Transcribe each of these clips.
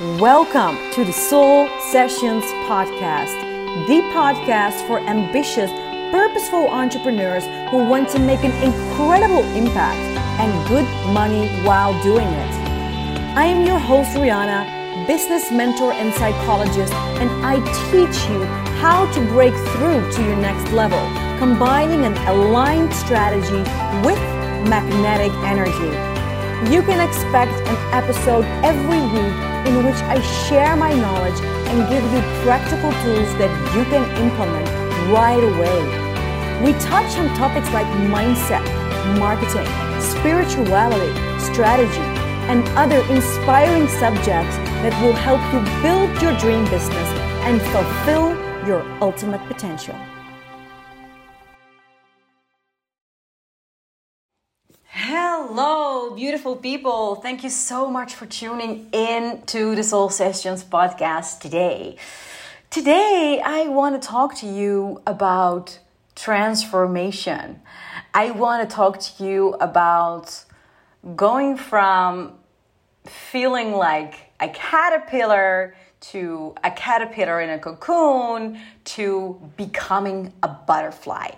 Welcome to the Soul Sessions Podcast, the podcast for ambitious, purposeful entrepreneurs who want to make an incredible impact and good money while doing it. I am your host, Rihanna, business mentor and psychologist, and I teach you how to break through to your next level, combining an aligned strategy with magnetic energy. You can expect an episode every week in which I share my knowledge and give you practical tools that you can implement right away. We touch on topics like mindset, marketing, spirituality, strategy, and other inspiring subjects that will help you build your dream business and fulfill your ultimate potential. Beautiful people. Thank you so much for tuning in to the Soul Sessions podcast today. Today, I want to talk to you about transformation. I want to talk to you about going from feeling like a caterpillar to a caterpillar in a cocoon to becoming a butterfly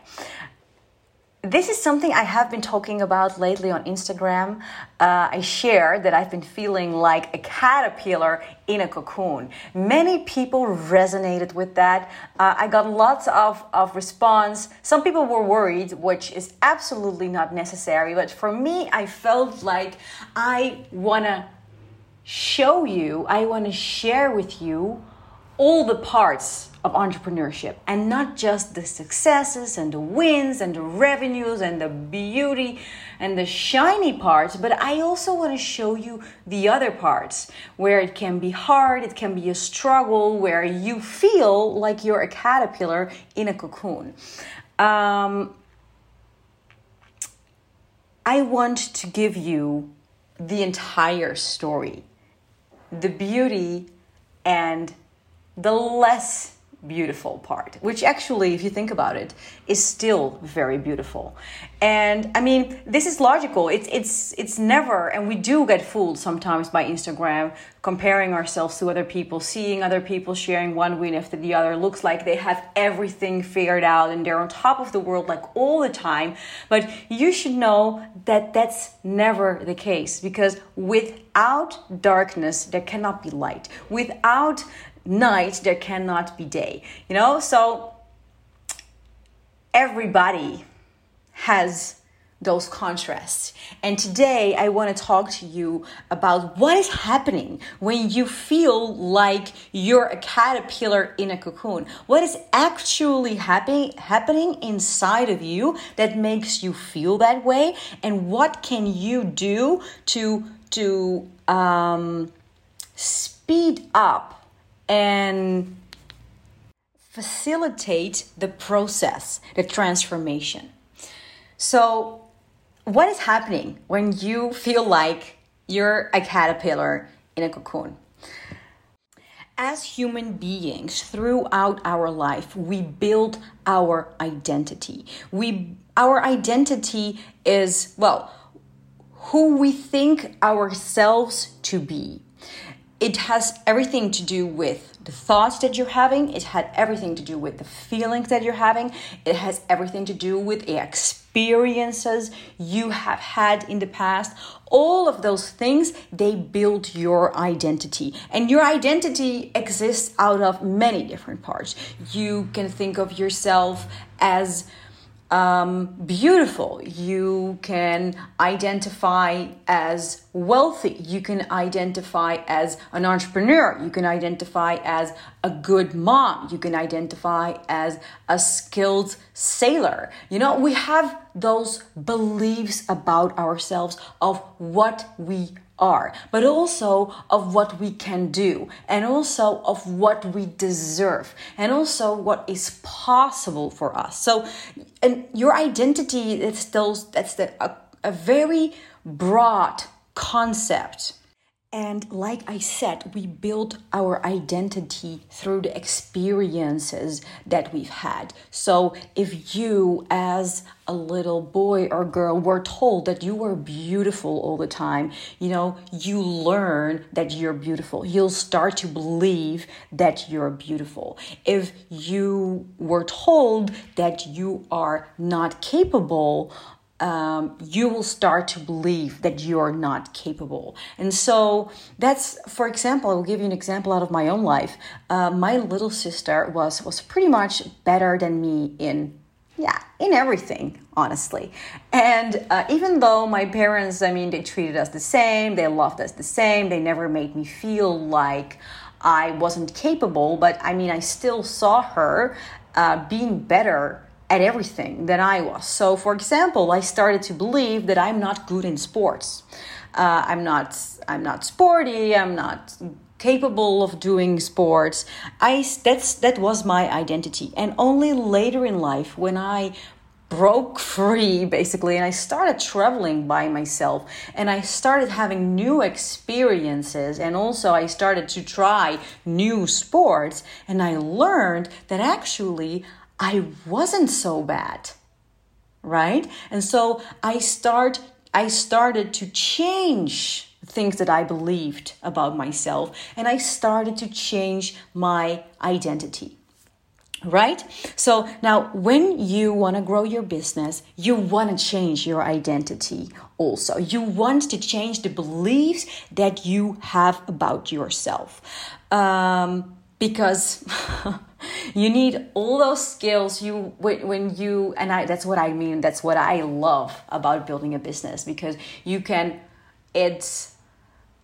this is something I have been talking about lately on Instagram. Uh, I shared that I've been feeling like a caterpillar in a cocoon. Many people resonated with that. Uh, I got lots of, of response. Some people were worried, which is absolutely not necessary. But for me, I felt like I want to show you, I want to share with you all the parts of entrepreneurship and not just the successes and the wins and the revenues and the beauty and the shiny parts, but I also want to show you the other parts where it can be hard, it can be a struggle, where you feel like you're a caterpillar in a cocoon. Um, I want to give you the entire story, the beauty and the less beautiful part, which actually, if you think about it, is still very beautiful. And I mean, this is logical. It's it's it's never, and we do get fooled sometimes by Instagram, comparing ourselves to other people, seeing other people sharing one win after the other. Looks like they have everything figured out and they're on top of the world like all the time. But you should know that that's never the case because without darkness, there cannot be light. Without night there cannot be day you know so everybody has those contrasts. And today I want to talk to you about what is happening when you feel like you're a caterpillar in a cocoon. What is actually happening happening inside of you that makes you feel that way and what can you do to to um, speed up and facilitate the process, the transformation. So, what is happening when you feel like you're a caterpillar in a cocoon? As human beings, throughout our life, we build our identity. We, our identity is, well, who we think ourselves to be it has everything to do with the thoughts that you're having. It had everything to do with the feelings that you're having. It has everything to do with the experiences you have had in the past. All of those things they build your identity. And your identity exists out of many different parts. You can think of yourself as um, beautiful. You can identify as wealthy. You can identify as an entrepreneur. You can identify as a good mom. You can identify as a skilled sailor. You know, we have those beliefs about ourselves of what we are, but also of what we can do, and also of what we deserve, and also what is possible for us. So, and your identity that's those that's the a, a very broad concept. And like I said, we build our identity through the experiences that we've had. So if you, as a little boy or girl, were told that you were beautiful all the time, you know, you learn that you're beautiful. You'll start to believe that you're beautiful. If you were told that you are not capable, um, you will start to believe that you're not capable. And so that's, for example, I will give you an example out of my own life. Uh, my little sister was was pretty much better than me in yeah in everything honestly and uh, even though my parents i mean they treated us the same they loved us the same they never made me feel like i wasn't capable but i mean i still saw her uh, being better at everything than I was. So, for example, I started to believe that I'm not good in sports. Uh, I'm not. I'm not sporty. I'm not capable of doing sports. I that's that was my identity, and only later in life when I broke free basically and I started traveling by myself and I started having new experiences and also I started to try new sports and I learned that actually I wasn't so bad. Right? And so I start I started to change things that I believed about myself and I started to change my identity. Right? So now, when you want to grow your business, you want to change your identity also. You want to change the beliefs that you have about yourself. Um, because you need all those skills you when, when you and i that's what i mean that's what i love about building a business because you can it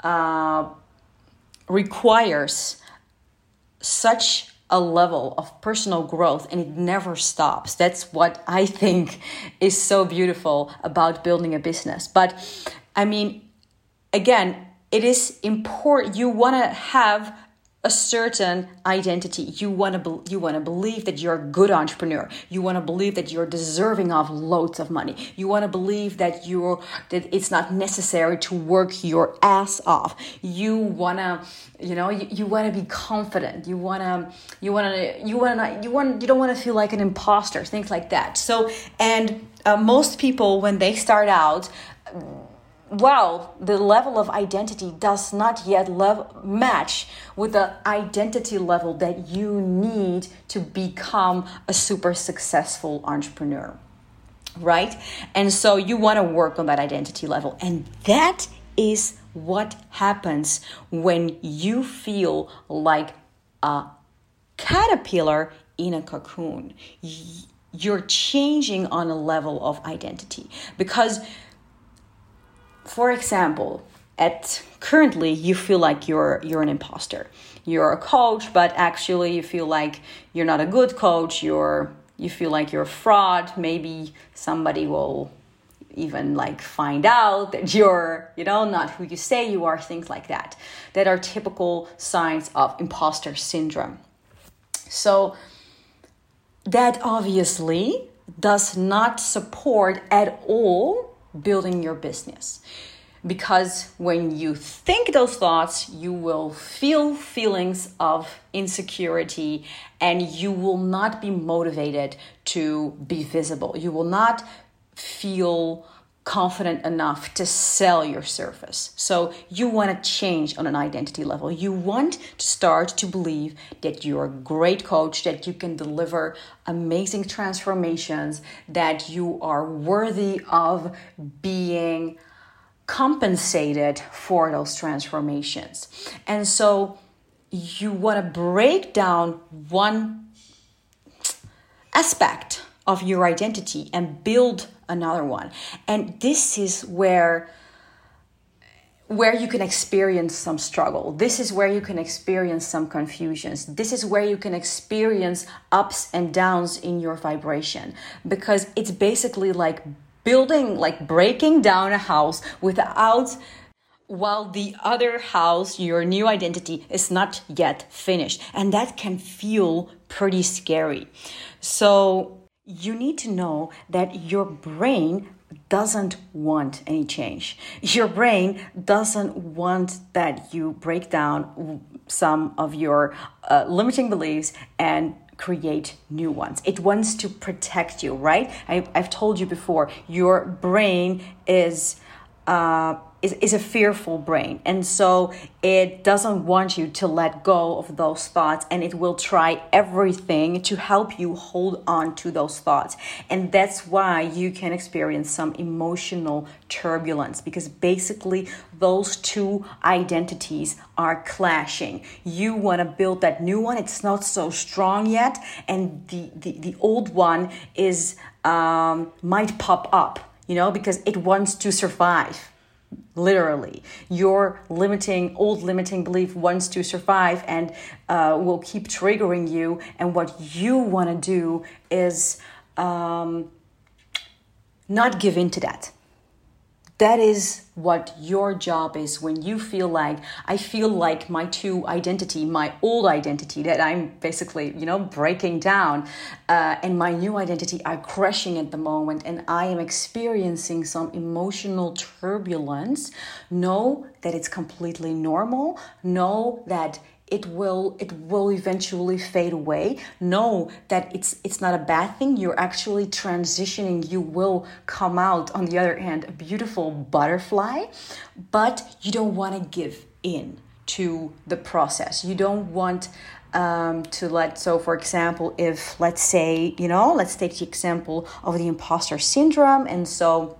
uh, requires such a level of personal growth and it never stops. That's what i think is so beautiful about building a business. But i mean again it is important you want to have a certain identity. You want to be, you want to believe that you're a good entrepreneur. You want to believe that you're deserving of loads of money. You want to believe that you're that it's not necessary to work your ass off. You want to you know you, you want to be confident. You want to you want to you want to you want you don't want to feel like an imposter. Things like that. So and uh, most people when they start out well, the level of identity does not yet lev- match with the identity level that you need to become a super successful entrepreneur, right? And so you want to work on that identity level. And that is what happens when you feel like a caterpillar in a cocoon. You're changing on a level of identity because for example, at currently you feel like you're you're an imposter. You're a coach, but actually you feel like you're not a good coach. You're you feel like you're a fraud. Maybe somebody will even like find out that you're you know not who you say you are things like that that are typical signs of imposter syndrome so that obviously does not support at all building your business. Because when you think those thoughts, you will feel feelings of insecurity and you will not be motivated to be visible. You will not feel confident enough to sell your service. So you want to change on an identity level. You want to start to believe that you're a great coach, that you can deliver amazing transformations, that you are worthy of being compensated for those transformations. And so you want to break down one aspect of your identity and build another one. And this is where where you can experience some struggle. This is where you can experience some confusions. This is where you can experience ups and downs in your vibration because it's basically like building, like breaking down a house without while the other house, your new identity, is not yet finished. And that can feel pretty scary. So, you need to know that your brain doesn't want any change. Your brain doesn't want that you break down some of your uh, limiting beliefs and create new ones. It wants to protect you, right? I, have told you before, your brain is. Uh, is, is a fearful brain. And so it doesn't want you to let go of those thoughts and it will try everything to help you hold on to those thoughts. And that's why you can experience some emotional turbulence because basically those two identities are clashing. You want to build that new one, it's not so strong yet, and the, the, the old one is um, might pop up, you know, because it wants to survive literally. Your limiting old limiting belief wants to survive and uh, will keep triggering you. And what you want to do is um, not give in to that that is what your job is when you feel like i feel like my two identity my old identity that i'm basically you know breaking down uh, and my new identity are crashing at the moment and i am experiencing some emotional turbulence. Know that it's completely normal. Know that it will it will eventually fade away. Know that it's it's not a bad thing. You're actually transitioning. You will come out on the other hand a beautiful butterfly but you don't want to give in to the process. You don't want um, to let so for example if let's say you know let's take the example of the imposter syndrome and so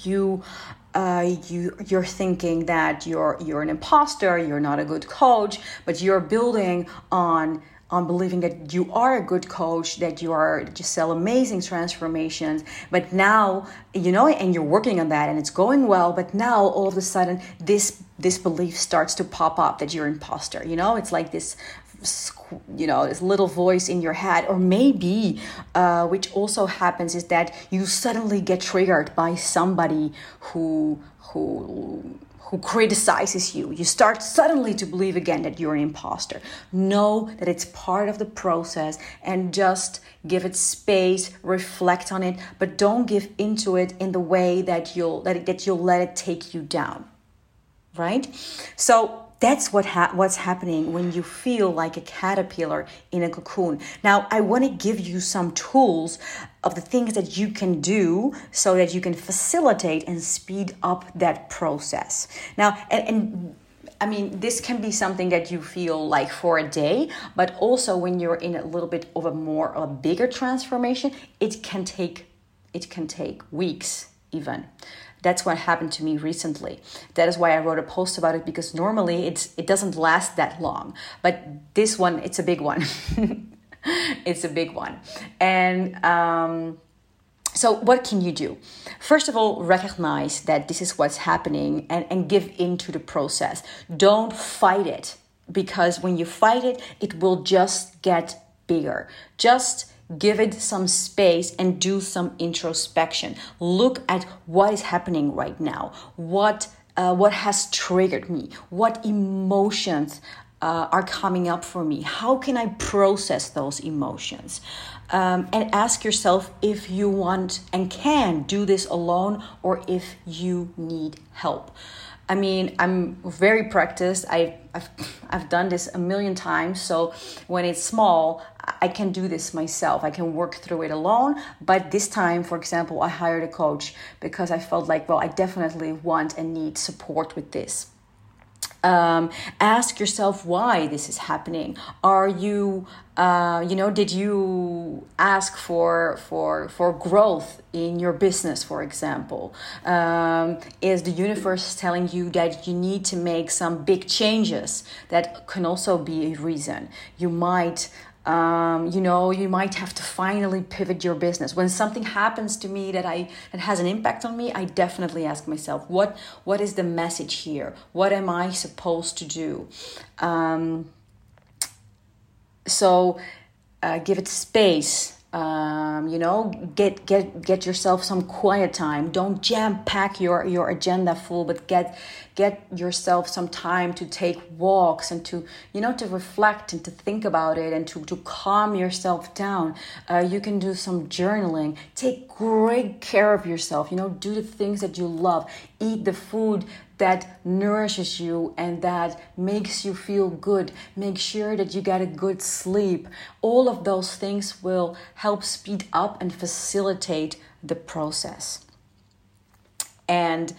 you uh, you you're thinking that you're you're an imposter, you're not a good coach, but you're building on on believing that you are a good coach, that you are just sell amazing transformations. But now, you know, and you're working on that and it's going well, but now all of a sudden this this belief starts to pop up that you're an imposter. You know, it's like this you know this little voice in your head or maybe uh, which also happens is that you suddenly get triggered by somebody who who who criticizes you. You start suddenly to believe again that you're an imposter. Know that it's part of the process and just give it space reflect on it but don't give into it in the way that you'll that, that you'll let it take you down. Right? So that's what ha- what's happening when you feel like a caterpillar in a cocoon. Now, I want to give you some tools of the things that you can do so that you can facilitate and speed up that process. Now, and, and I mean, this can be something that you feel like for a day, but also when you're in a little bit of a more a bigger transformation, it can take it can take weeks even. That's what happened to me recently. That is why I wrote a post about it because normally it's it doesn't last that long. But this one, it's a big one. it's a big one. And um, so what can you do? First of all, recognize that this is what's happening and, and give into the process. Don't fight it because when you fight it, it will just get bigger. Just give it some space and do some introspection. Look at what is happening right now. What uh, what has triggered me? What emotions uh, are coming up for me? How can i process those emotions? Um, and ask yourself if you want and can do this alone or if you need help. I mean, I'm very practiced. I, I've, I've done this a million times. So when it's small, I can do this myself. I can work through it alone. But this time, for example, I hired a coach because I felt like, well, I definitely want and need support with this. Um, ask yourself why this is happening. Are you, uh, you know, did you ask for for for growth in your business, for example? Um, is the universe telling you that you need to make some big changes? That can also be a reason. You might um, you know you might have to finally pivot your business. When something happens to me that i that has an impact on me i definitely ask myself what what is the message here? What am i supposed to do? Um, so uh, give it space. Um, you know get get get yourself some quiet time. Don't jam pack your your agenda full but get get yourself some time to take walks and to you know to reflect and to think about it and to, to calm yourself down uh, you can do some journaling take great care of yourself you know do the things that you love eat the food that nourishes you and that makes you feel good. Make sure that you get a good sleep. All of those things will help speed up and facilitate the process. And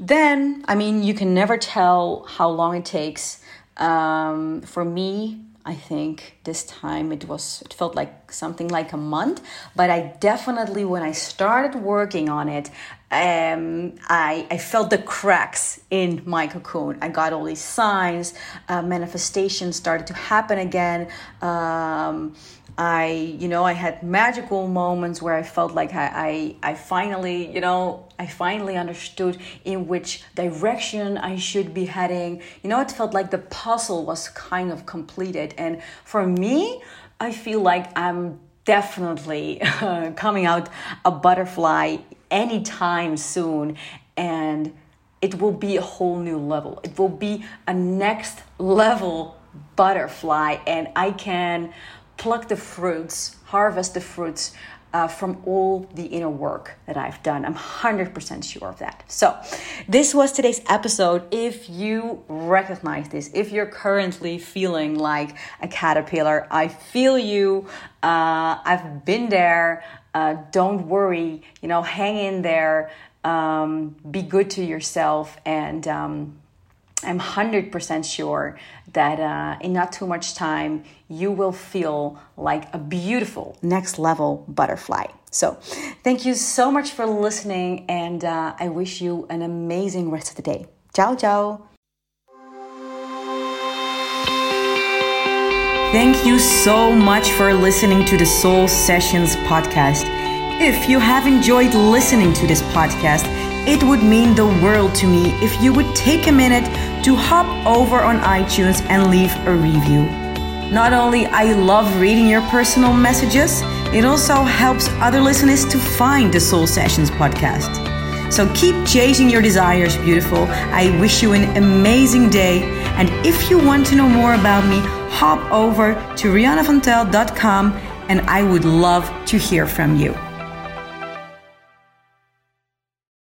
then, I mean, you can never tell how long it takes. Um, for me, I think this time it was it felt like something like a month, but I definitely when I started working on it, um, I I felt the cracks in my cocoon. I got all these signs, uh, manifestations started to happen again. Um, I, you know, I had magical moments where I felt like I, I, I finally, you know, I finally understood in which direction I should be heading. You know, it felt like the puzzle was kind of completed. And for me, I feel like I'm definitely coming out a butterfly anytime soon. And it will be a whole new level. It will be a next level butterfly. And I can pluck the fruits, harvest the fruits uh, from all the inner work that I've done. I'm 100% sure of that. So, this was today's episode. If you recognize this, if you're currently feeling like a caterpillar, I feel you. Uh, I've been there. Uh, don't worry, you know, hang in there. Um, be good to yourself and um, I'm 100% sure that uh, in not too much time, you will feel like a beautiful next level butterfly. So, thank you so much for listening, and uh, I wish you an amazing rest of the day. Ciao, ciao. Thank you so much for listening to the Soul Sessions podcast. If you have enjoyed listening to this podcast, it would mean the world to me if you would take a minute to hop over on iTunes and leave a review. Not only I love reading your personal messages, it also helps other listeners to find the Soul Sessions podcast. So keep chasing your desires, beautiful. I wish you an amazing day. And if you want to know more about me, hop over to rihannavantel.com and I would love to hear from you.